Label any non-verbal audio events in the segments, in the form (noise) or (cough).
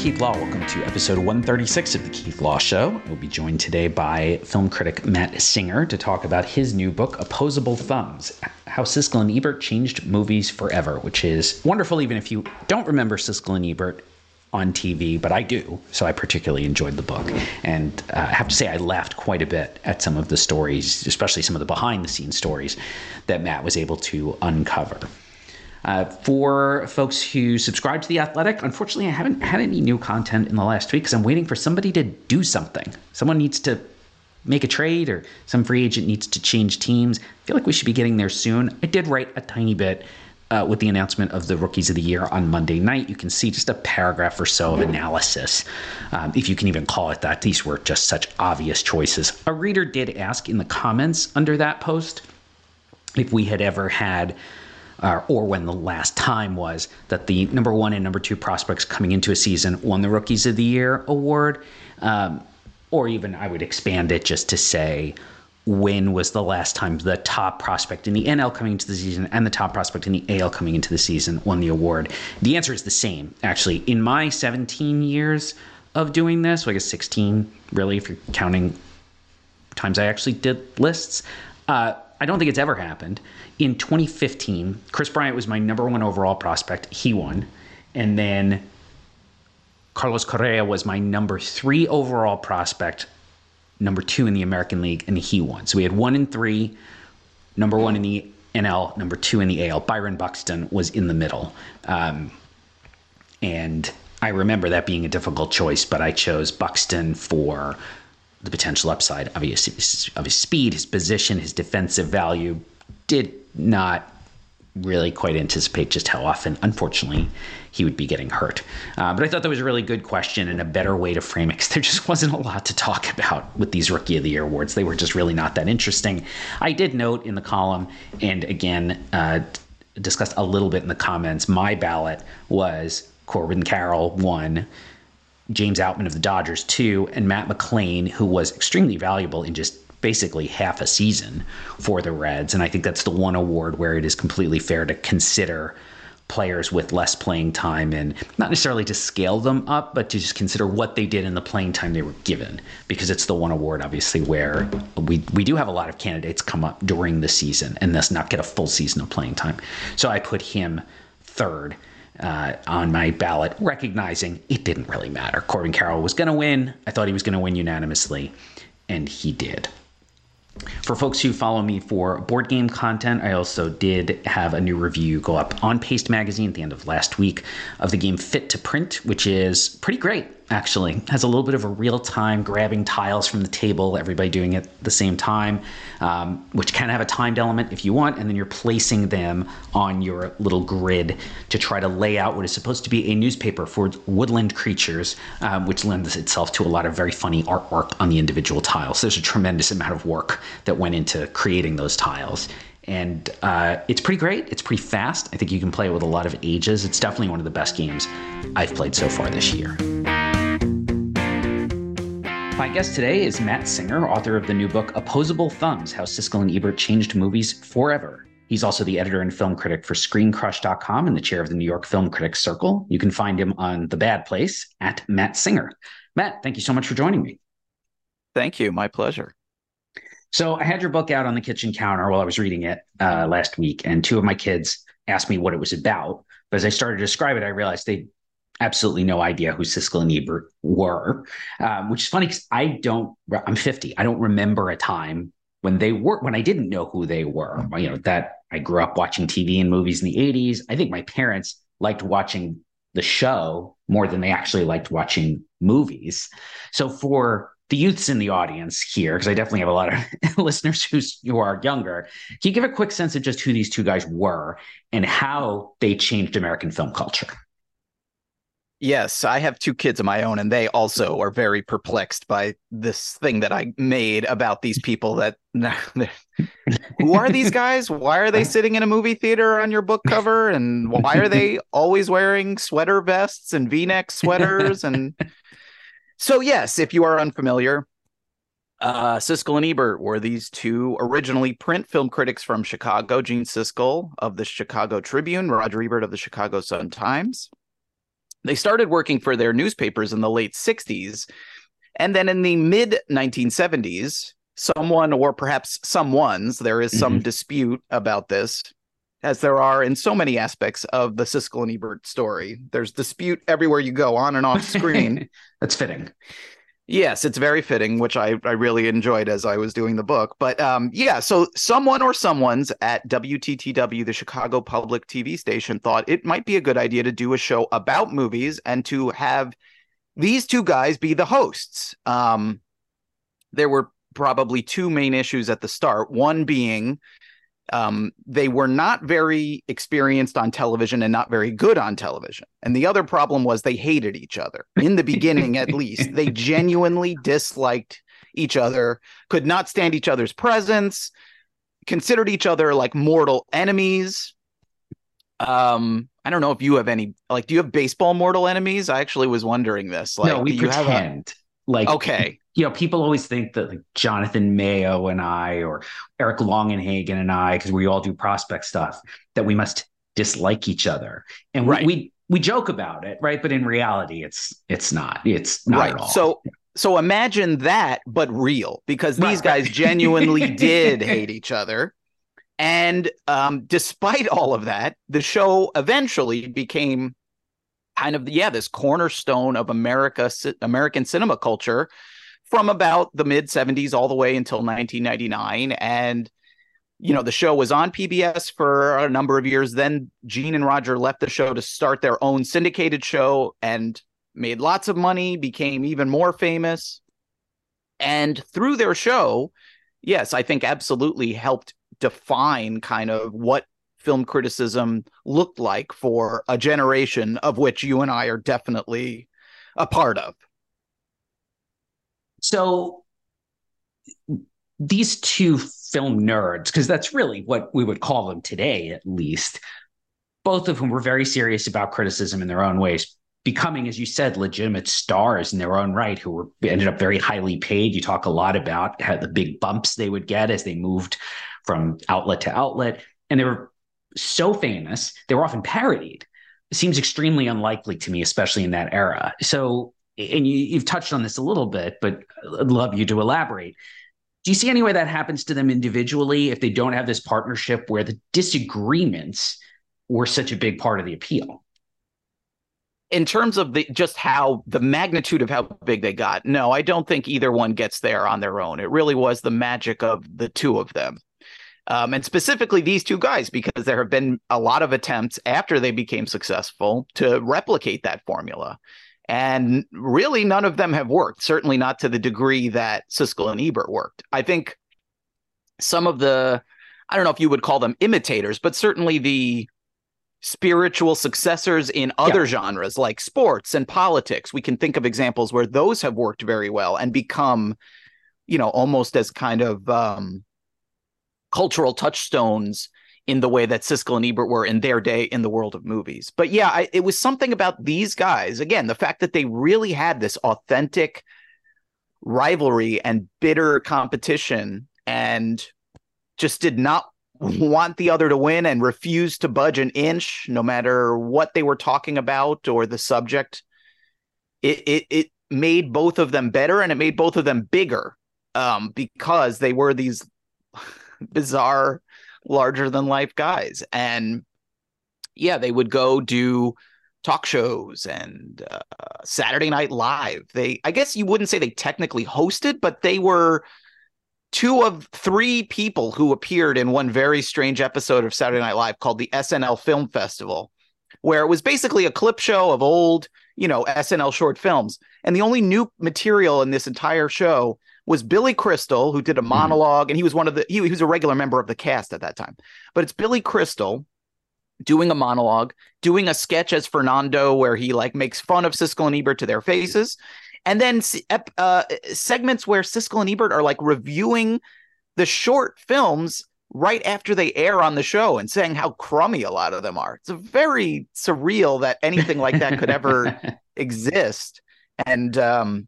Law. Welcome to episode 136 of The Keith Law Show. We'll be joined today by film critic Matt Singer to talk about his new book, Opposable Thumbs How Siskel and Ebert Changed Movies Forever, which is wonderful, even if you don't remember Siskel and Ebert on TV, but I do. So I particularly enjoyed the book. And uh, I have to say, I laughed quite a bit at some of the stories, especially some of the behind the scenes stories that Matt was able to uncover. Uh, for folks who subscribe to The Athletic, unfortunately, I haven't had any new content in the last week because I'm waiting for somebody to do something. Someone needs to make a trade or some free agent needs to change teams. I feel like we should be getting there soon. I did write a tiny bit uh, with the announcement of the rookies of the year on Monday night. You can see just a paragraph or so of analysis, um, if you can even call it that. These were just such obvious choices. A reader did ask in the comments under that post if we had ever had uh, or when the last time was that the number one and number two prospects coming into a season won the Rookies of the Year award. Um, or even I would expand it just to say, when was the last time the top prospect in the NL coming into the season and the top prospect in the AL coming into the season won the award? The answer is the same, actually. In my 17 years of doing this, well, I guess 16, really, if you're counting times I actually did lists, uh, I don't think it's ever happened. In 2015, Kris Bryant was my number one overall prospect. He won. And then Carlos Correa was my number three overall prospect, number two in the American League, and he won. So we had one in three, number one in the NL, number two in the AL. Byron Buxton was in the middle. Um, and I remember that being a difficult choice, but I chose Buxton for the potential upside of his, of his speed, his position, his defensive value. Did not really quite anticipate just how often, unfortunately, he would be getting hurt. Uh, but I thought that was a really good question and a better way to frame it because there just (laughs) wasn't a lot to talk about with these Rookie of the Year awards. They were just really not that interesting. I did note in the column, and again, uh, discussed a little bit in the comments, my ballot was Corbin Carroll, one. James Outman of the Dodgers, two, and Matt McLain, who was extremely valuable in just basically half a season for the Reds. And I think that's the one award where it is completely fair to consider players with less playing time and not necessarily to scale them up, but to just consider what they did in the playing time they were given. Because it's the one award, obviously, where we, we do have a lot of candidates come up during the season and thus not get a full season of playing time. So I put him third uh, on my ballot, recognizing it didn't really matter. Corbin Carroll was going to win. I thought he was going to win unanimously, and he did. For folks who follow me for board game content, I also did have a new review go up on Paste Magazine at the end of last week of the game Fit to Print, which is pretty great actually. Has a little bit of a real time grabbing tiles from the table, everybody doing it at the same time, um, which can have a timed element if you want, and then you're placing them on your little grid to try to lay out what is supposed to be a newspaper for woodland creatures, um, which lends itself to a lot of very funny artwork on the individual tiles. There's a tremendous amount of work that went into creating those tiles and uh, it's pretty great. It's pretty fast. I think you can play it with a lot of ages. It's definitely one of the best games I've played so far this year. My guest today is Matt Singer, author of the new book Opposable Thumbs How Siskel and Ebert Changed Movies Forever. He's also the editor and film critic for ScreenCrush.com and the chair of the New York Film Critics Circle. You can find him on The Bad Place at Matt Singer. Matt, thank you so much for joining me. Thank you. My pleasure. So I had your book out on the kitchen counter while I was reading it uh, last week, and two of my kids asked me what it was about. But as I started to describe it, I realized they absolutely no idea who Siskel and Ebert were, um, which is funny because I don't. I'm 50. I don't remember a time when they were when I didn't know who they were. You know that I grew up watching TV and movies in the 80s. I think my parents liked watching the show more than they actually liked watching movies. So for the youths in the audience here, because I definitely have a lot of (laughs) listeners who's who are younger. Can you give a quick sense of just who these two guys were and how they changed American film culture? Yes, I have two kids of my own, and they also are very perplexed by this thing that I made about these people. That (laughs) who are these guys? Why are they sitting in a movie theater on your book cover? And why are they (laughs) always wearing sweater vests and V-neck sweaters? And so, yes, if you are unfamiliar, uh, Siskel and Ebert were these two originally print film critics from Chicago. Gene Siskel of the Chicago Tribune, Roger Ebert of the Chicago Sun Times. They started working for their newspapers in the late 60s. And then in the mid 1970s, someone, or perhaps someone's, there is some mm-hmm. dispute about this, as there are in so many aspects of the Siskel and Ebert story. There's dispute everywhere you go, on and off screen. (laughs) That's fitting. Yes, it's very fitting, which I, I really enjoyed as I was doing the book. But um, yeah, so someone or someone's at WTTW, the Chicago Public TV station, thought it might be a good idea to do a show about movies and to have these two guys be the hosts. Um, there were probably two main issues at the start. One being um, they were not very experienced on television and not very good on television. And the other problem was they hated each other in the beginning, at least. They (laughs) genuinely disliked each other, could not stand each other's presence, considered each other like mortal enemies. Um, I don't know if you have any like, do you have baseball mortal enemies? I actually was wondering this. Like, no, we pretend. A, like, okay, you know, people always think that like Jonathan Mayo and I, or Eric Longenhagen and I, because we all do prospect stuff, that we must dislike each other, and right. we, we we joke about it, right? But in reality, it's it's not. It's not right. at all. So so imagine that, but real, because these right. guys genuinely did hate each other. And um, despite all of that, the show eventually became kind of yeah this cornerstone of America American cinema culture from about the mid 70s all the way until 1999 and you know the show was on PBS for a number of years. Then Gene and Roger left the show to start their own syndicated show and made lots of money became even more famous. And through their show yes I think absolutely helped define kind of what film criticism looked like for a generation of which you and I are definitely a part of so these two film nerds, because that's really what we would call them today, at least, both of whom were very serious about criticism in their own ways, becoming, as you said, legitimate stars in their own right, who were ended up very highly paid. You talk a lot about how the big bumps they would get as they moved from outlet to outlet, and they were so famous they were often parodied. It seems extremely unlikely to me, especially in that era. So and you, have touched on this a little bit, but I'd love you to elaborate. Do you see any way that happens to them individually if they don't have this partnership where the disagreements were such a big part of the appeal? in terms of the just how the magnitude of how big they got no i don't think either one gets there on their own it really was the magic of the two of them um, and specifically these two guys because there have been a lot of attempts after they became successful to replicate that formula and really, none of them have worked, certainly not to the degree that Siskel and Ebert worked. I think some of the, I don't know if you would call them imitators, but certainly the spiritual successors in other yeah. genres like sports and politics. We can think of examples where those have worked very well and become, you know, almost as kind of um, cultural touchstones in the way that Siskel and Ebert were in their day in the world of movies. But yeah, I, it was something about these guys. Again, the fact that they really had this authentic rivalry and bitter competition and just did not want the other to win and refused to budge an inch no matter what they were talking about or the subject. It, it, it made both of them better and it made both of them bigger um, because they were these (laughs) bizarre, larger than life guys. And yeah, they would go do talk shows and uh, Saturday Night Live. They, I guess you wouldn't say they technically hosted, but they were two of three people who appeared in one very strange episode of Saturday Night Live called the SNL Film Festival, where it was basically a clip show of old, you know, SNL short films. And the only new material in this entire show was Billy Crystal, who did a monolog mm-hmm. and he was one of the he, he was a regular member of the cast at that time. But it's Billy Crystal doing a monologue, doing a sketch as Fernando where he like makes fun of Siskel and Ebert to their faces, and then uh, segments where Siskel and Ebert are like reviewing the short films right after they air on the show and saying how crummy a lot of them are. It's very surreal that anything like that could ever (laughs) exist, and um,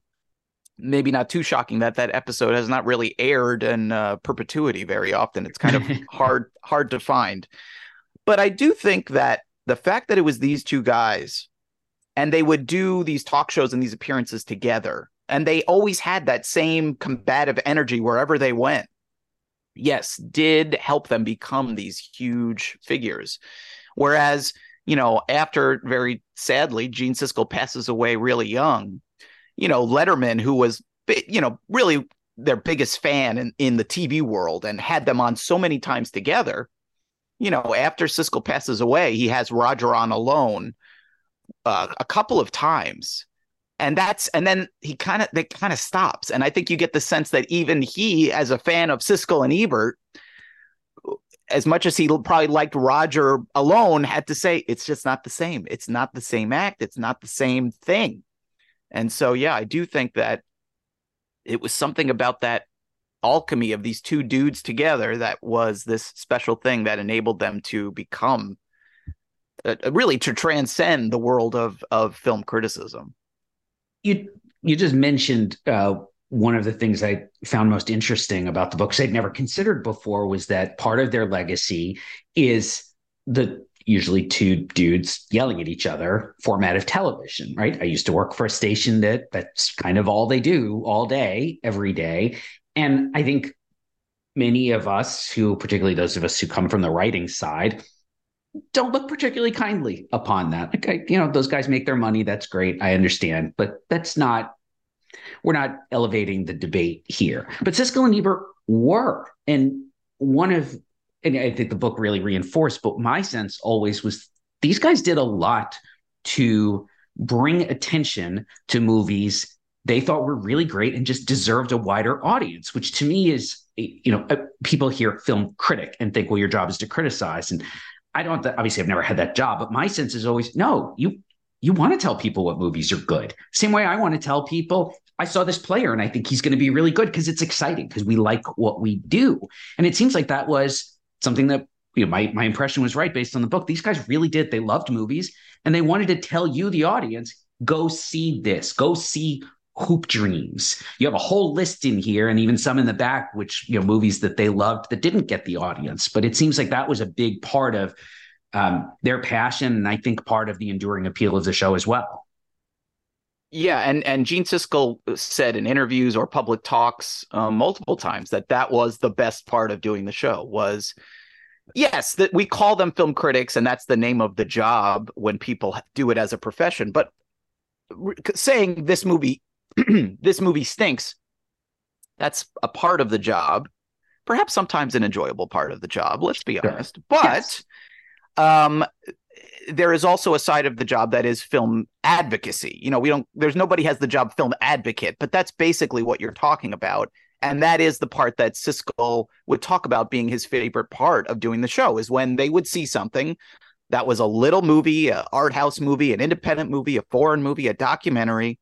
maybe not too shocking that that episode has not really aired in uh, perpetuity very often. It's kind of (laughs) hard hard to find. But I do think that the fact that it was these two guys and they would do these talk shows and these appearances together and they always had that same combative energy wherever they went yes did help them become these huge figures whereas you know after very sadly gene siskel passes away really young you know letterman who was you know really their biggest fan in, in the tv world and had them on so many times together you know, after Siskel passes away, he has Roger on alone uh, a couple of times. And that's and then he kind of that kind of stops. And I think you get the sense that even he, as a fan of Siskel and Ebert, as much as he probably liked Roger alone, had to say it's just not the same. It's not the same act. It's not the same thing. And so, yeah, I do think that it was something about that alchemy of these two dudes together that was this special thing that enabled them to become uh, uh, really to transcend the world of of film criticism. You you just mentioned uh, one of the things I found most interesting about the books I'd never considered before was that part of their legacy is the usually two dudes yelling at each other format of television right i used to work for a station that that's kind of all they do all day every day and I think many of us who, particularly those of us who come from the writing side, don't look particularly kindly upon that. Like, I, you know, those guys make their money. That's great. I understand. But that's not, we're not elevating the debate here. But Siskel and Ebert were. And one of, and I think the book really reinforced, but my sense always was these guys did a lot to bring attention to movies they thought were really great and just deserved a wider audience, which to me is, you know, uh, people hear film critic and think, well, your job is to criticize. And I don't, obviously, I've never had that job, but my sense is always, no, you, you want to tell people what movies are good. Same way I want to tell people, I saw this player and I think he's going to be really good because it's exciting because we like what we do. And it seems like that was something that you know, my my impression was right based on the book. These guys really did. They loved movies and they wanted to tell you, the audience, go see this, go see Hoop Dreams. You have a whole list in here, and even some in the back, which you know movies that they loved that didn't get the audience. But it seems like that was a big part of um, their passion, and I think part of the enduring appeal of the show as well. Yeah, and and Gene Siskel said in interviews or public talks um, multiple times that that was the best part of doing the show was yes that we call them film critics and that's the name of the job when people do it as a profession but saying this movie (clears throat) this movie stinks. That's a part of the job, perhaps sometimes an enjoyable part of the job. Let's be sure. honest. But yes. um, there is also a side of the job that is film advocacy. You know, we don't. There's nobody has the job film advocate, but that's basically what you're talking about. And that is the part that Siskel would talk about being his favorite part of doing the show is when they would see something that was a little movie, an art house movie, an independent movie, a foreign movie, a documentary,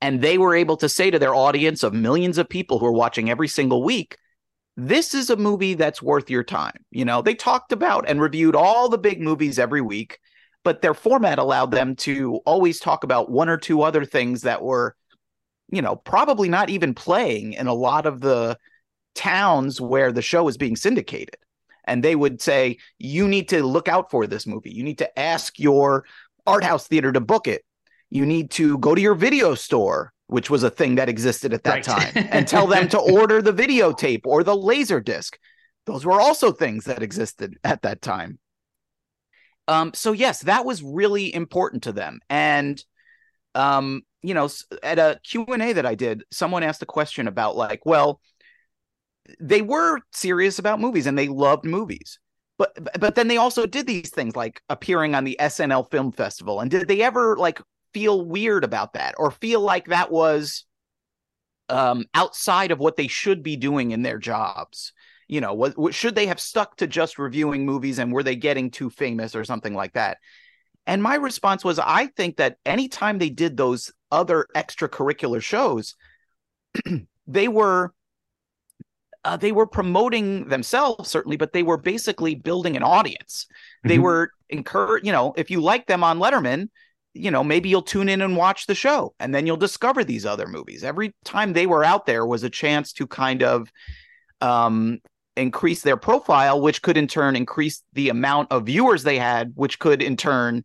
and they were able to say to their audience of millions of people who are watching every single week, this is a movie that's worth your time. You know, they talked about and reviewed all the big movies every week, but their format allowed them to always talk about one or two other things that were, you know, probably not even playing in a lot of the towns where the show is being syndicated. And they would say, you need to look out for this movie. You need to ask your art house theater to book it you need to go to your video store which was a thing that existed at that Right. time, (laughs) and tell them to order the videotape or the laser disc. Those were also things that existed at that time. Um, so yes, that was really important to them. And um, you know, at a Q&A that I did, someone asked a question about like, well, they were serious about movies and they loved movies. But but then they also did these things like appearing on the SNL Film Festival. And did they ever like feel weird about that or feel like that was um outside of what they should be doing in their jobs? You know, what, what should they have stuck to just reviewing movies and were they getting too famous or something like that? And my response was I think that anytime they did those other extracurricular shows, (clears throat) they were uh, they were promoting themselves certainly, but they were basically building an audience. They Mhm. were encourage, you know, if you like them on Letterman, you know, maybe you'll tune in and watch the show, and then you'll discover these other movies. Every time they were out there was a chance to kind of um, increase their profile, which could in turn increase the amount of viewers they had, which could in turn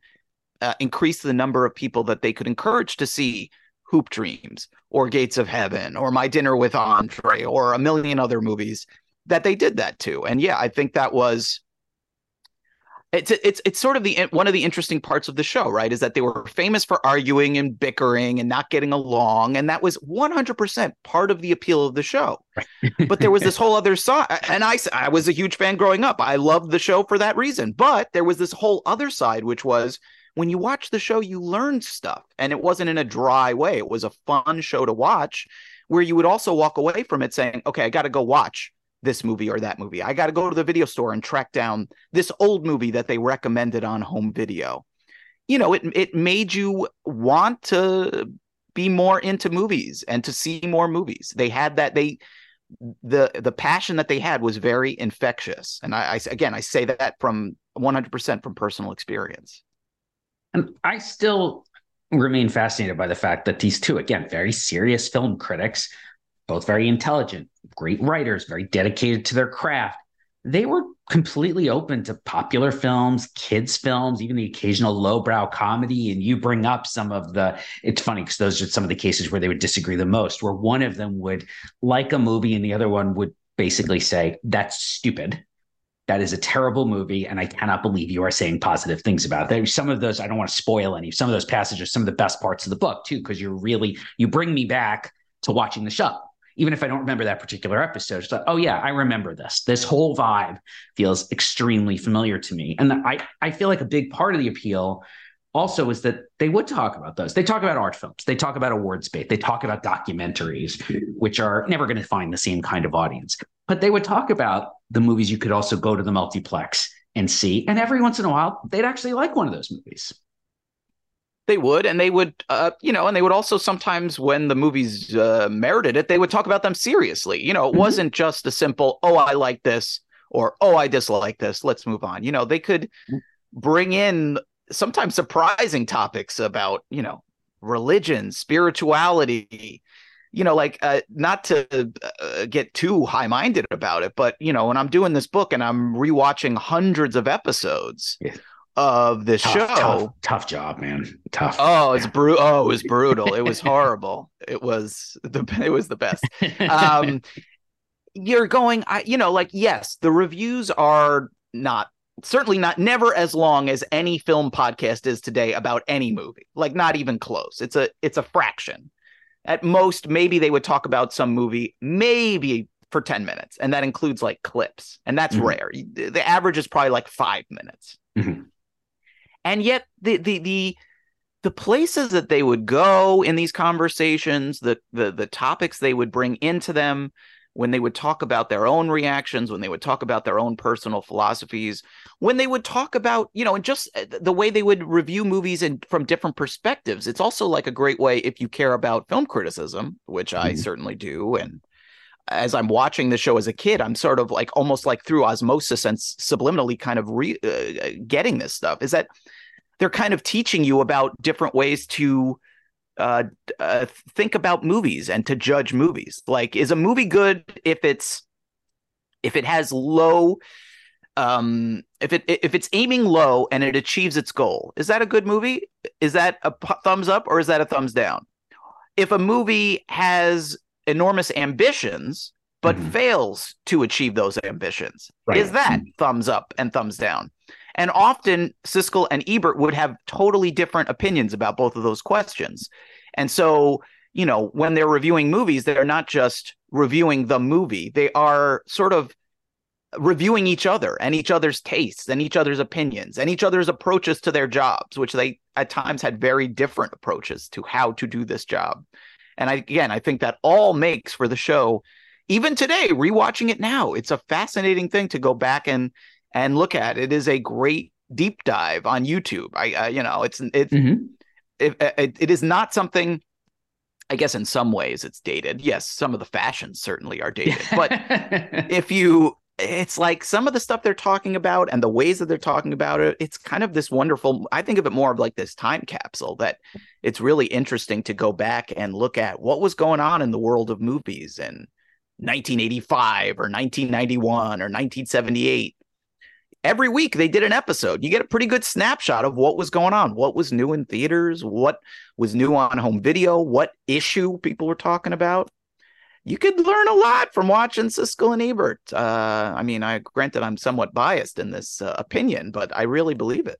uh, increase the number of people that they could encourage to see Hoop Dreams or Gates of Heaven or My Dinner with Andre or a million other movies that they did that to. And yeah, I think that was it's it's it's sort of the one of the interesting parts of the show, right? Is that they were famous for arguing and bickering and not getting along, and that was 100% part of the appeal of the show. but there was this (laughs) whole other side, and I I was a huge fan growing up. I loved the show for that reason. But there was this whole other side, which was when you watch the show, you learned stuff, and it wasn't in a dry way. It was a fun show to watch, where you would also walk away from it saying, "Okay, I got to go watch." This movie or that movie. I got to go to the video store and track down this old movie that they recommended on home video. You know, it it made you want to be more into movies and to see more movies. They had that they the the passion that they had was very infectious. And I, I again I say that from 100% from personal experience. And I still remain fascinated by the fact that these two, again, very serious film critics, both very intelligent, great writers, very dedicated to their craft. They were completely open to popular films, kids' films, even the occasional lowbrow comedy. And you bring up some of the, it's funny because those are some of the cases where they would disagree the most, where one of them would like a movie and the other one would basically say, that's stupid. That is a terrible movie, and I cannot believe you are saying positive things about it. Some of those, I don't want to spoil any. Some of those passages, some of the best parts of the book, too, because you're really, you bring me back to watching the show even if I don't remember that particular episode, it's like, oh yeah, I remember this. This whole vibe feels extremely familiar to me. And I, I feel like a big part of the appeal also is that they would talk about those. They talk about art films, they talk about awards bait, they talk about documentaries, which are never going to find the same kind of audience. But they would talk about the movies you could also go to the multiplex and see. And every once in a while, they'd actually like one of those movies. They would, and they would, uh, you know, and they would also sometimes, when the movies uh, merited it, they would talk about them seriously. You know, it Mhm. wasn't just a simple, "Oh, I like this," or "Oh, I dislike this." Let's move on. You know, they could bring in sometimes surprising topics about, you know, religion, spirituality. You know, like uh, not to uh, get too high-minded about it, but you know, when I'm doing this book and I'm rewatching hundreds of episodes. Of this Tough, show, tough, tough job, man. Tough. Oh, it's bru- Oh, it was (laughs) brutal. It was horrible. It was the (laughs) it was the best. Um, (laughs) you're going, I you know, like yes, the reviews are not certainly not never as long as any film podcast is today about any movie. Like not even close. It's a it's a fraction. At most, maybe they would talk about some movie, maybe for 10 minutes, and that includes like clips, and that's Mhm. rare. The average is probably like five minutes Mhm. And yet the the the the places that they would go in these conversations the the the topics they would bring into them when they would talk about their own reactions when they would talk about their own personal philosophies when they would talk about you know and just uh, the way they would review movies and from different perspectives it's also like a great way if you care about film criticism which i Mhm. certainly do and as I'm watching the show as a kid, I'm sort of like almost like through osmosis and subliminally kind of re- uh, getting this stuff. Is that they're kind of teaching you about different ways to uh, uh, think about movies and to judge movies. Like, is a movie good if it's if it has low um if it if it's aiming low and it achieves its goal is that a good movie is that a p- thumbs up or is that a thumbs down if a movie has enormous ambitions but Mhm. fails to achieve those ambitions, Right. is that thumbs up and thumbs down? And often Siskel and Ebert would have totally different opinions about both of those questions. And so, you know, when they're reviewing movies, they're not just reviewing the movie, they are sort of reviewing each other and each other's tastes and each other's opinions and each other's approaches to their jobs, which they at times had very different approaches to how to do this job. And I, again, I think that all makes for the show. Even today, rewatching it now, it's a fascinating thing to go back and and look at. It is a great deep dive on YouTube. I, I you know, it's it's Mhm. it, it, it is not something. I guess in some ways it's dated. Yes, some of the fashions certainly are dated, but (laughs) if you it's like some of the stuff they're talking about and the ways that they're talking about it it's kind of this wonderful i think of it more of like this time capsule that it's really interesting to go back and look at what was going on in the world of movies in 1985 or 1991 or 1978 every week they did an episode. You get a pretty good snapshot of what was going on what was new in theaters what was new on home video what issue people were talking about you could learn a lot from watching Siskel and Ebert. Uh, I mean, I granted I'm somewhat biased in this uh, opinion, but I really believe it.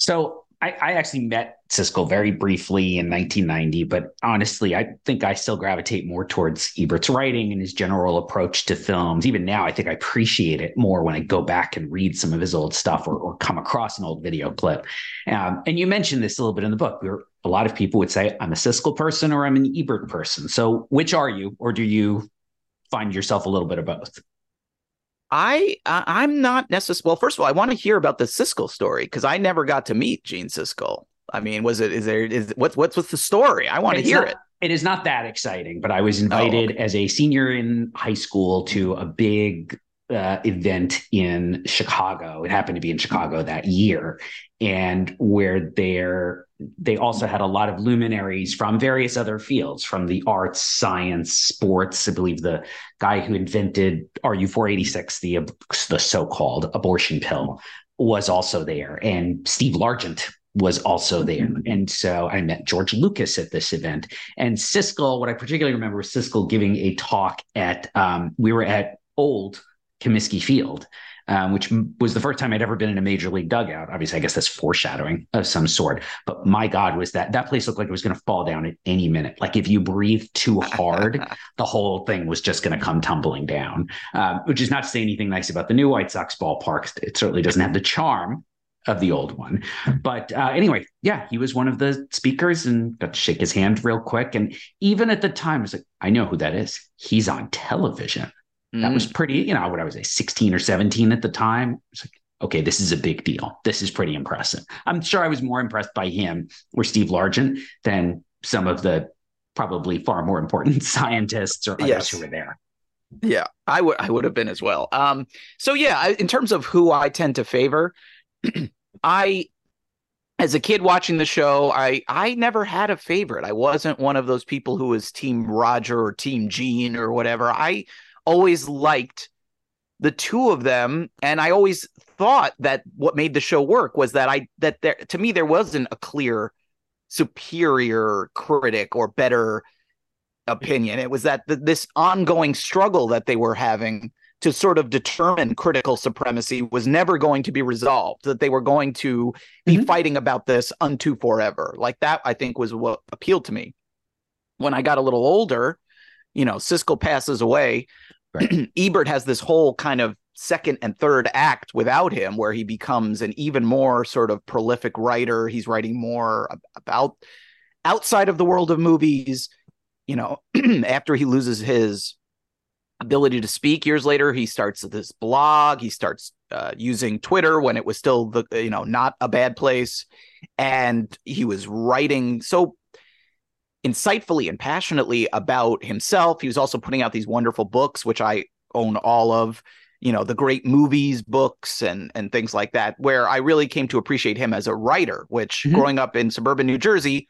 So I, I actually met Siskel very briefly in 1990, but honestly, I think I still gravitate more towards Ebert's writing and his general approach to films. Even now, I think I appreciate it more when I go back and read some of his old stuff or, or come across an old video clip. Um, and you mentioned this a little bit in the book. A lot of people would say, I'm a Siskel person or I'm an Ebert person. So which are you, or do you find yourself a little bit of both? I, I'm not necessarily. Well, first of all, I want to hear about the Siskel story because I never got to meet Gene Siskel. I mean, was it? Is there? Is what's what's what's the story? I want to hear not- it. It is not that exciting, but I was invited as a senior in high school to a big uh, event in Chicago. It happened to be in Chicago that year, and where there they also had a lot of luminaries from various other fields, from the arts, science, sports. I believe the guy who invented RU four eighty six, the the so called abortion pill, was also there, and Steve Largent was also there. And so I met George Lucas at this event. And Siskel, what I particularly remember was Siskel giving a talk at, um, we were at old Comiskey Field, um, which was the first time I'd ever been in a major league dugout. Obviously, I guess that's foreshadowing of some sort. But my God, was that that place looked like it was going to fall down at any minute. Like if you breathed too hard, (laughs) the whole thing was just going to come tumbling down. Um, which is not to say anything nice about the new White Sox ballpark. It certainly doesn't have the charm of the old one. But uh, anyway, yeah, he was one of the speakers and got to shake his hand real quick. And even at the time, I was like, I know who that is. He's on television. That Mm. was pretty, you know, what I was say, 16 or 17 at the time. It's like, okay, this is a big deal. This is pretty impressive. I'm sure I was more impressed by him or Steve Largent than some of the probably far more important (laughs) scientists or others Yes. who were there. Yeah, I would I would have been as well. Um, so yeah, I, in terms of who I tend to favor, (clears throat) I as a kid watching the show, I I never had a favorite. I wasn't one of those people who was team Roger or team Gene or whatever. I always liked the two of them and I always thought that what made the show work was that I that there to me there wasn't a clear superior critic or better opinion. It was that th- this ongoing struggle that they were having to sort of determine critical supremacy was never going to be resolved, that they were going to be Mhm. fighting about this unto forever. Like that, I think was what appealed to me. when I got a little older, you know, Siskel passes away. Right. (clears throat) Ebert has this whole kind of second and third act without him where he becomes an even more sort of prolific writer. He's writing more about outside of the world of movies. You know, (clears throat) after he loses his ability to speak years later, he starts this blog. He starts uh, using Twitter when it was still the you know not a bad place, and he was writing so insightfully and passionately about himself. He was also putting out these wonderful books, which I own all of. You know the great movies, books, and and things like that. Where I really came to appreciate him as a writer. Which mm-hmm. growing up in suburban New Jersey,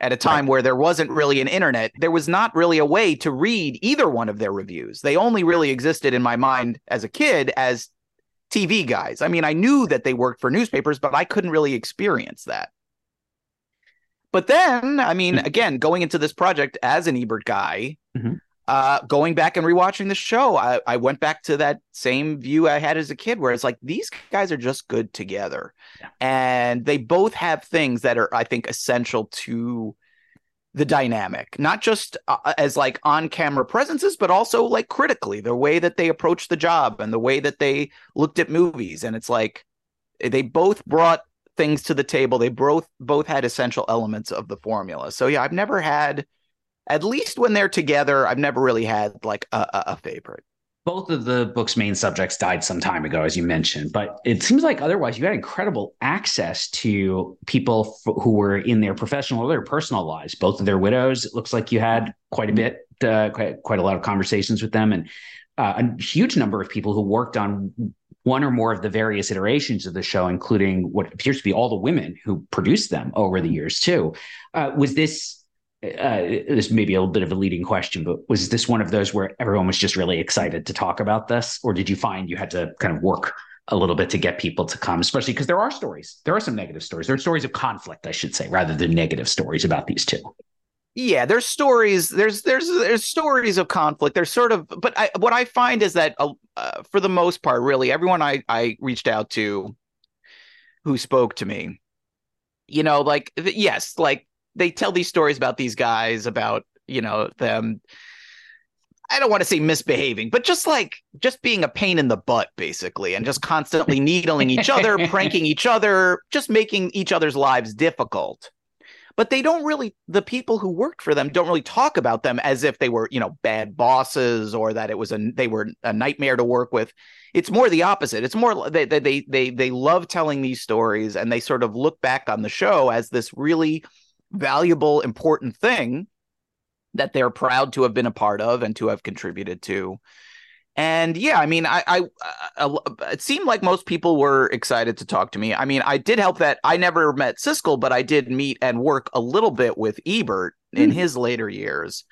at a time right. where there wasn't really an internet. There was not really a way to read either one of their reviews. They only really existed in my mind as a kid as TV guys. I mean, I knew that they worked for newspapers, but I couldn't really experience that. But then, I mean, mm-hmm. again, going into this project as an Ebert guy, mm-hmm. uh, going back and rewatching the show, I, I, went back to that same view I had as a kid, where it's like these guys are just good together, yeah. and they both have things that are, I think, essential to the dynamic, not just uh, as like on camera presences, but also like critically, the way that they approached the job and the way that they looked at movies. And it's like they both brought things to the table. They both both had essential elements of the formula. So yeah, I've never had, at least when they're together, I've never really had like a, a favorite both of the book's main subjects died some time ago, as you mentioned, but it seems like otherwise you had incredible access to people f- who were in their professional or their personal lives. Both of their widows, it looks like you had quite a bit, uh, quite, quite a lot of conversations with them, and uh, a huge number of people who worked on one or more of the various iterations of the show, including what appears to be all the women who produced them over the years too. Uh, was this uh, this may be a little bit of a leading question, but was this one of those where everyone was just really excited to talk about this, or did you find you had to kind of work a little bit to get people to come, especially because there are stories, there are some negative stories, there are stories of conflict, I should say, rather than negative stories about these two. Yeah, there's stories. There's there's there's stories of conflict. There's sort of, but I, what I find is that uh, uh, for the most part, really, everyone I I reached out to, who spoke to me, you know, like yes, like they tell these stories about these guys about you know them I don't want to say misbehaving, but just like just being a pain in the butt, basically, and just constantly needling each other, pranking (laughs) each other, just making each other's lives difficult. But they don't really, the people who worked for them don't really talk about them as if they were, you know, bad bosses or that it was a they were a nightmare to work with. It's more the opposite. It's more they they they they love telling these stories and they sort of look back on the show as this really valuable, important thing that they're proud to have been a part of and to have contributed to. And yeah, I mean, I, I, I, it seemed like most people were excited to talk to me. I mean, I did help that I never met Siskel, but I did meet and work a little bit with Ebert in hmm. his later years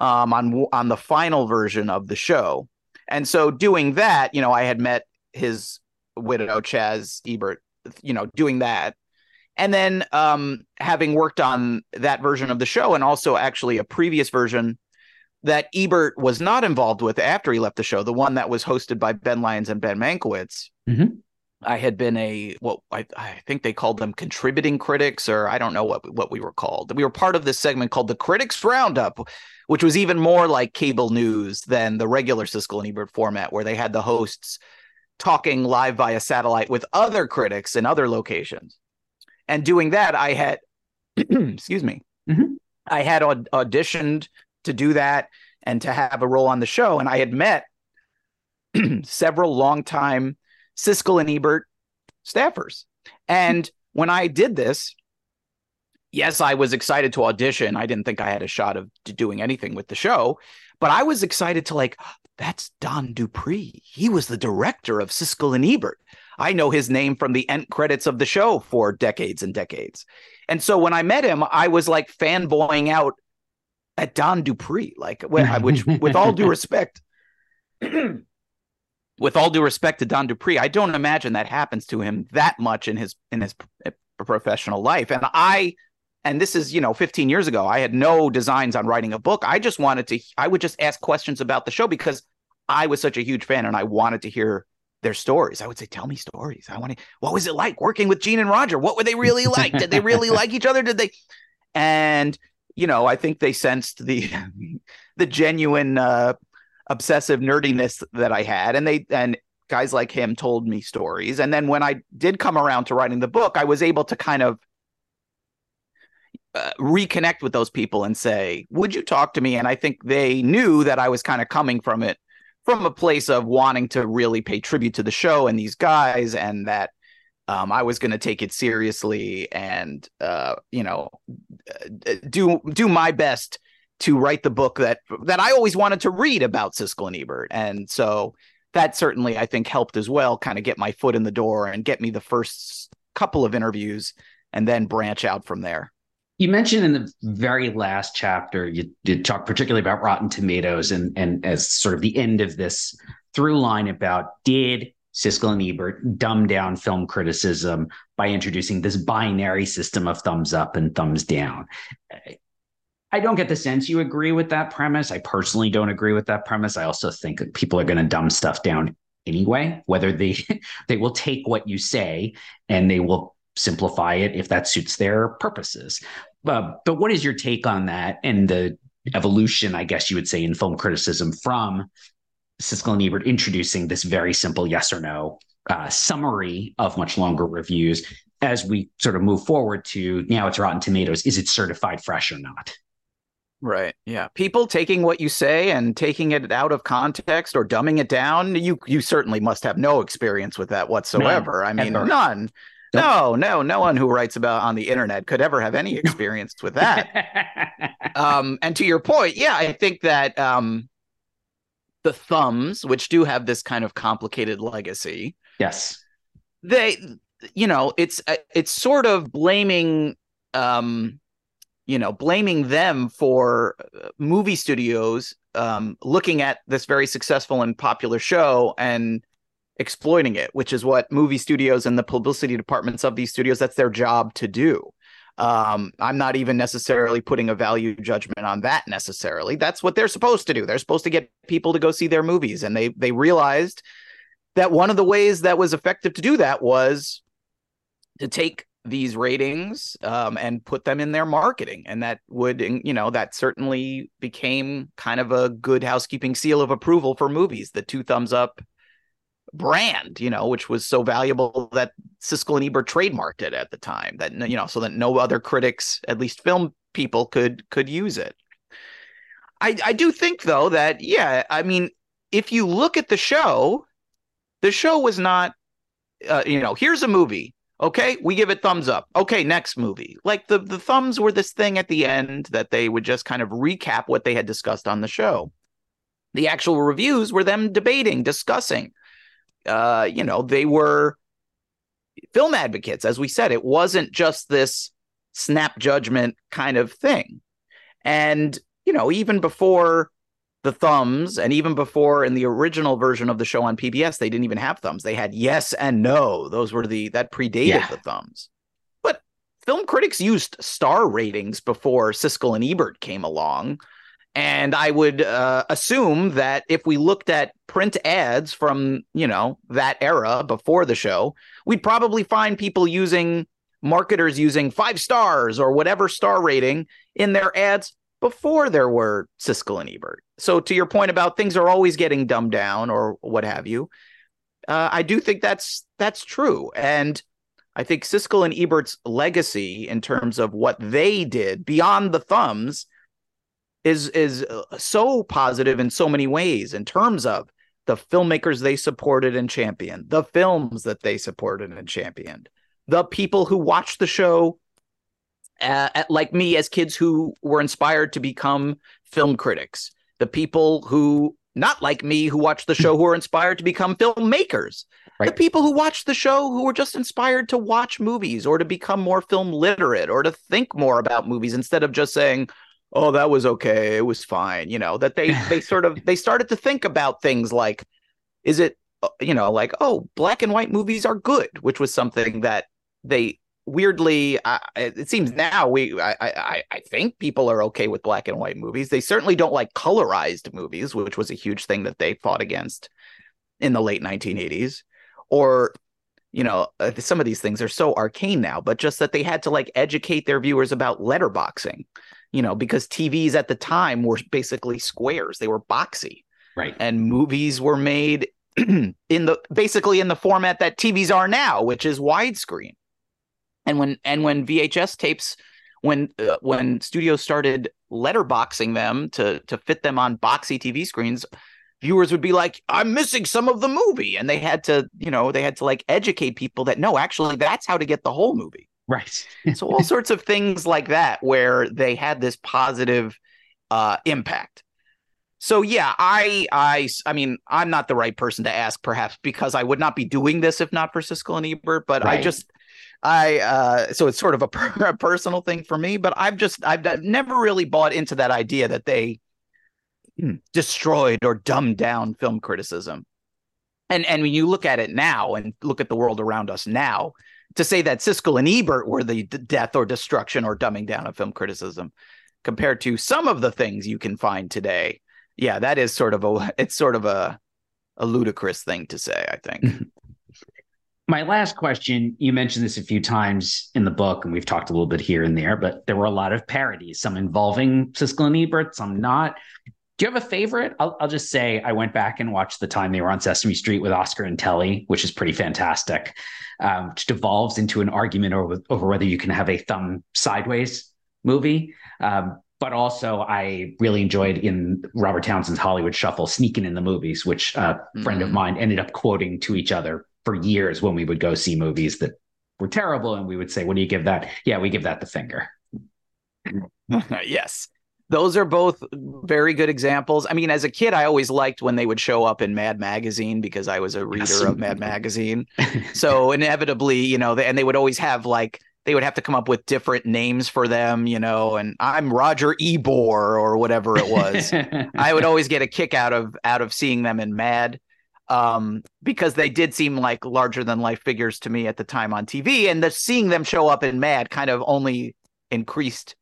um, on on the final version of the show. And so doing that, you know, I had met his widow Chaz Ebert, you know, doing that and then um, having worked on that version of the show and also actually a previous version that Ebert was not involved with after he left the show, the one that was hosted by Ben Lyons and Ben Mankiewicz. Mm-hmm. I had been a well, I, I think they called them contributing critics, or I don't know what what we were called. We were part of this segment called the Critics Roundup, which was even more like cable news than the regular Siskel and Ebert format, where they had the hosts talking live via satellite with other critics in other locations and doing that i had (clears throat) excuse me mm-hmm. i had aud- auditioned to do that and to have a role on the show. And i had met (clears throat) several longtime siskel and ebert staffers. And when i did this yes i was excited to audition. I didn't think i had a shot of doing anything with the show but i was excited to like that's don dupree. He was the director of siskel and ebert. I know his name from the end credits of the show for decades and decades. And so when I met him, I was like fanboying out at Don Dupree, like which with all due (laughs) respect, with all due respect to Don Dupree, I don't imagine that happens to him that much in his in his eh, professional life. And I and this is you know 15 years ago i had no designs on writing a book i just wanted to i would just ask questions about the show because i was such a huge fan and i wanted to hear their stories. I would say, tell me stories. I want to, what was it like working with Gene and Roger? What were they really like? Did they really (laughs) like each other? Did they? And you know, I think they sensed the (laughs) the genuine uh, obsessive nerdiness that I had, and they and guys like him told me stories. And then when I did come around to writing the book, I was able to kind of uh, reconnect with those people and say, "Would you talk to me?" And I think they knew that I was kind of coming from it from a place of wanting to really pay tribute to the show and these guys, and that um, I was going to take it seriously and uh, you know uh, do do my best to write the book that that I always wanted to read about Siskel and Ebert, and so that certainly I think helped as well, kind of get my foot in the door and get me the first couple of interviews, and then branch out from there. You mentioned in the very last chapter, you did talk particularly about Rotten Tomatoes and and as sort of the end of this through line about did Siskel and Ebert dumb down film criticism by introducing this binary system of thumbs up and thumbs down. I don't get the sense you agree with that premise. I personally don't agree with that premise. I also think people are going to dumb stuff down anyway, whether they (laughs) they will take what you say and they will simplify it if that suits their purposes. Uh, but what is your take on that and the evolution, I guess you would say, in film criticism from Siskel and Ebert introducing this very simple yes or no uh, summary of much longer reviews as we sort of move forward to now it's Rotten Tomatoes. Is it certified fresh or not? Right. Yeah. People taking what you say and taking it out of context or dumbing it down. You you certainly must have no experience with that whatsoever. None, I mean, ever. none. No, no, no one who writes about on the internet could ever have any experience with that. (laughs) um, and to your point, yeah, I think that um, the thumbs, which do have this kind of complicated legacy, yes, they, you know, it's uh, it's sort of blaming um you know, blaming them for uh, movie studios um, looking at this very successful and popular show and exploiting it, which is what movie studios and the publicity departments of these studios that's their job to do. Um, I'm not even necessarily putting a value judgment on that necessarily. That's what they're supposed to do. They're supposed to get people to go see their movies, and they they realized that one of the ways that was effective to do that was to take these ratings um, and put them in their marketing and that would you know that certainly became kind of a good housekeeping seal of approval for movies the two thumbs up brand you know which was so valuable that siskel and ebert trademarked it at the time that you know so that no other critics at least film people could could use it i i do think though that yeah i mean if you look at the show the show was not uh, you know here's a movie Okay, we give it thumbs up. Okay, next movie. Like the the thumbs were this thing at the end that they would just kind of recap what they had discussed on the show. The actual reviews were them debating, discussing. Uh, you know, they were film advocates, as we said. It wasn't just this snap judgment kind of thing. And, you know, even before the thumbs and even before in the original version of the show on PBS they didn't even have thumbs they had yes and no those were the that predated yeah. the thumbs but film critics used star ratings before Siskel and Ebert came along and I would uh, assume that if we looked at print ads from you know that era before the show we'd probably find people using marketers using 5 stars or whatever star rating in their ads before there were Siskel and Ebert. So to your point about things are always getting dumbed down or what have you, uh, I do think that's that's true, and I think Siskel and Ebert's legacy in terms of what they did beyond the thumbs is is uh, so positive in so many ways in terms of the filmmakers they supported and championed, the films that they supported and championed, the people who watched the show uh, like me as kids who were inspired to become film critics, the people who not like me who watched the show who were inspired to become filmmakers. Right. The people who watched the show who were just inspired to watch movies or to become more film literate or to think more about movies instead of just saying, "Oh, that was okay, it was fine." You know, that they they sort of they started to think about things like is it uh, you know, like, "Oh, black and white movies are good," which was something that they weirdly uh, it seems now we I, I i think people are okay with black and white movies they certainly don't like colorized movies which was a huge thing that they fought against in the late 1980s or you know uh, some of these things are so arcane now but just that they had to like educate their viewers about letterboxing you know, because TVs at the time were basically squares, they were boxy. Right. And movies were made (clears throat) in the basically in the format that TVs are now, which is widescreen. And when and when VHS tapes when uh, when studios started letterboxing them to to fit them on boxy TV screens, viewers would be like, "I'm missing some of the movie," and they had to, you know, they had to like educate people that no, actually, that's how to get the whole movie. Right. so all sorts of things like that where they had this positive uh, impact. So yeah, I I I mean, I'm not the right person to ask, perhaps because I would not be doing this if not for Siskel and Ebert. But right. I just I uh so it's sort of a, (laughs) per- a, personal thing for me, but I've just I've never really bought into that idea that they hmm, destroyed or dumbed down film criticism. And and when you look at it now and look at the world around us now, to say that Siskel and Ebert were the d- death or destruction or dumbing down of film criticism compared to some of the things you can find today. Yeah, that is sort of a (laughs) it's sort of a a ludicrous thing to say, I think. Mm-hmm. My last question, you mentioned this a few times in the book, and we've talked a little bit here and there, but there were a lot of parodies, some involving Siskel and Ebert, some not. Do you have a favorite? I'll, I'll, just say I went back and watched the time they were on Sesame Street with Oscar and Telly, which is pretty fantastic, um, which devolves into an argument over, over whether you can have a thumb sideways movie. Um, but also, I really enjoyed in Robert Townsend's Hollywood Shuffle, sneaking in the movies, which a mm-hmm. friend of mm-hmm. mine ended up quoting to each other for years when we would go see movies that were terrible. And we would say, What do you give that? Yeah, we give that the finger. (laughs) yes those are both very good examples. I mean, as a kid, I always liked when they would show up in Mad Magazine because I was a reader yes. of Mad Magazine. (laughs) so inevitably, you know, and they would always have like they would have to come up with different names for them, you know, and I'm Roger Ebor or whatever it was. (laughs) I would always get a kick out of out of seeing them in Mad um, because they did seem like larger than life figures to me at the time on TV, and the seeing them show up in Mad kind of only increased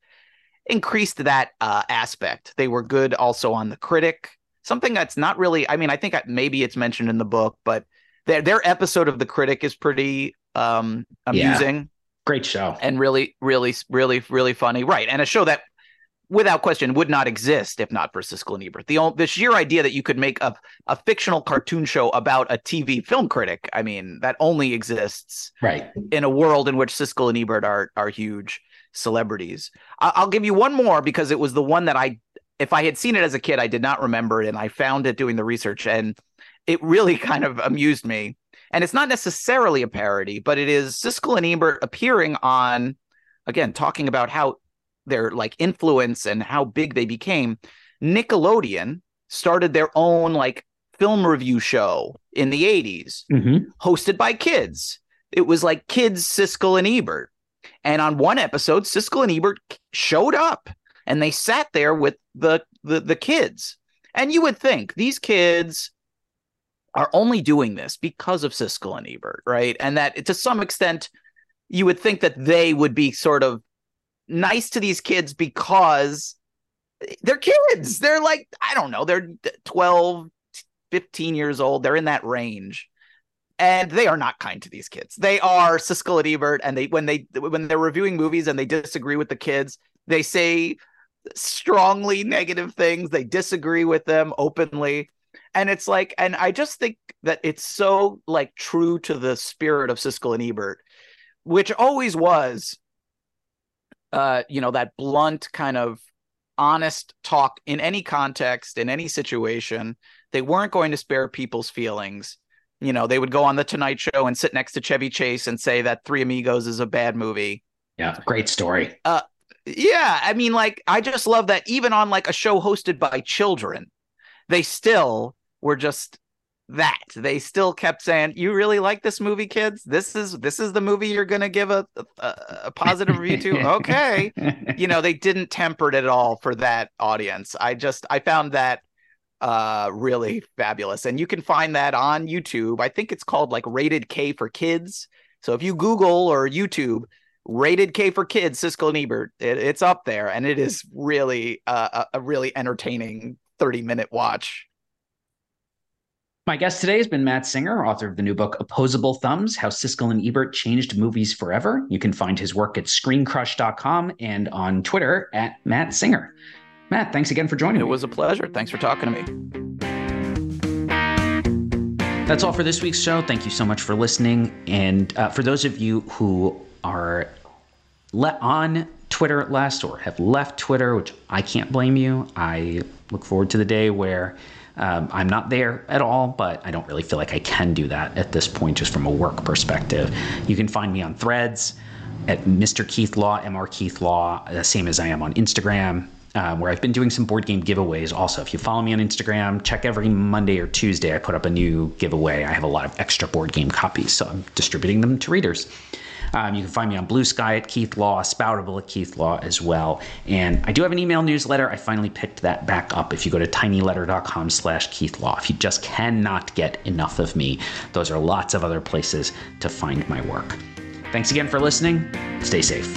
increased that uh, aspect. They were good also on the critic, something that's not really. I mean, I think maybe it's mentioned in the book, but their their episode of the critic is pretty um, amusing. Yeah. Great show and really, really, really, really funny. Right, and a show that without question would not exist if not for Siskel and Ebert. The the sheer idea that you could make a a fictional cartoon show about a TV film critic, I mean, that only exists right in a world in which Siskel and Ebert are are huge celebrities. I'll give you one more because it was the one that I, if I had seen it as a kid, I did not remember it, and I found it doing the research, and it really (laughs) kind of amused me. And it's not necessarily a parody, but it is Siskel and Ebert appearing on, again, talking about how their like influence and how big they became. Nickelodeon started their own like film review show in the 80s, mm-hmm. hosted by kids. It was like kids Siskel and Ebert. And on one episode, Siskel and Ebert showed up and they sat there with the, the, the kids. And you would think these kids are only doing this because of Siskel and Ebert, right? And that to some extent, you would think that they would be sort of nice to these kids because they're kids. They're like, I don't know, they're 12, 15 years old. They're in that range and they are not kind to these kids. They are Siskel and Ebert, and they when they when they're reviewing movies and they disagree with the kids, they say strongly negative things. They disagree with them openly, and it's like, and I just think that it's so like true to the spirit of Siskel and Ebert, which always was, uh, you know, that blunt kind of honest talk in any context in any situation. They weren't going to spare people's feelings you know, they would go on the Tonight Show and sit next to Chevy Chase and say that Three Amigos is a bad movie. Yeah, great story. Uh, yeah, I mean, like, I just love that even on like a show hosted by children, they still were just that. They still kept saying, "You really like this movie, kids? This is this is the movie you're going to give a, a, a positive review to." (laughs) Okay, you know, they didn't temper it at all for that audience. I just I found that uh really fabulous. And you can find that on youtube. I think it's called like rated k for kids. So if you google or youtube rated k for kids siskel and ebert it, it's up there. And it is really uh, a, really entertaining 30 minute watch. My guest today has been Matt Singer, author of the new book Opposable Thumbs How Siskel and Ebert Changed Movies Forever. You can find his work at screencrush.com and on Twitter at Matt Singer. Matt, thanks again for joining it me. Was a pleasure. Thanks for talking to me. That's all for this week's show. Thank you so much for listening. And uh, for those of you who are le- on Twitter at last or have left Twitter, which I can't blame you, I look forward to the day where um, I'm not there at all, but I don't really feel like I can do that at this point, just from a work perspective. You can find me on threads at Mr. Keith Law, Mr. Keith Law, the same as I am on Instagram. Um, where I've been doing some board game giveaways. Also, if you follow me on Instagram, check every Monday or Tuesday. I put up a new giveaway. I have a lot of extra board game copies, so I'm distributing them to readers. Um, you can find me on Blue Sky at Keith Law, Spoutible at Keith Law as well. And I do have an email newsletter. I finally picked that back up. If you go to tinyletter.com slash Keith Law, if you just cannot get enough of me, those are lots of other places to find my work. Thanks again for listening. Stay safe.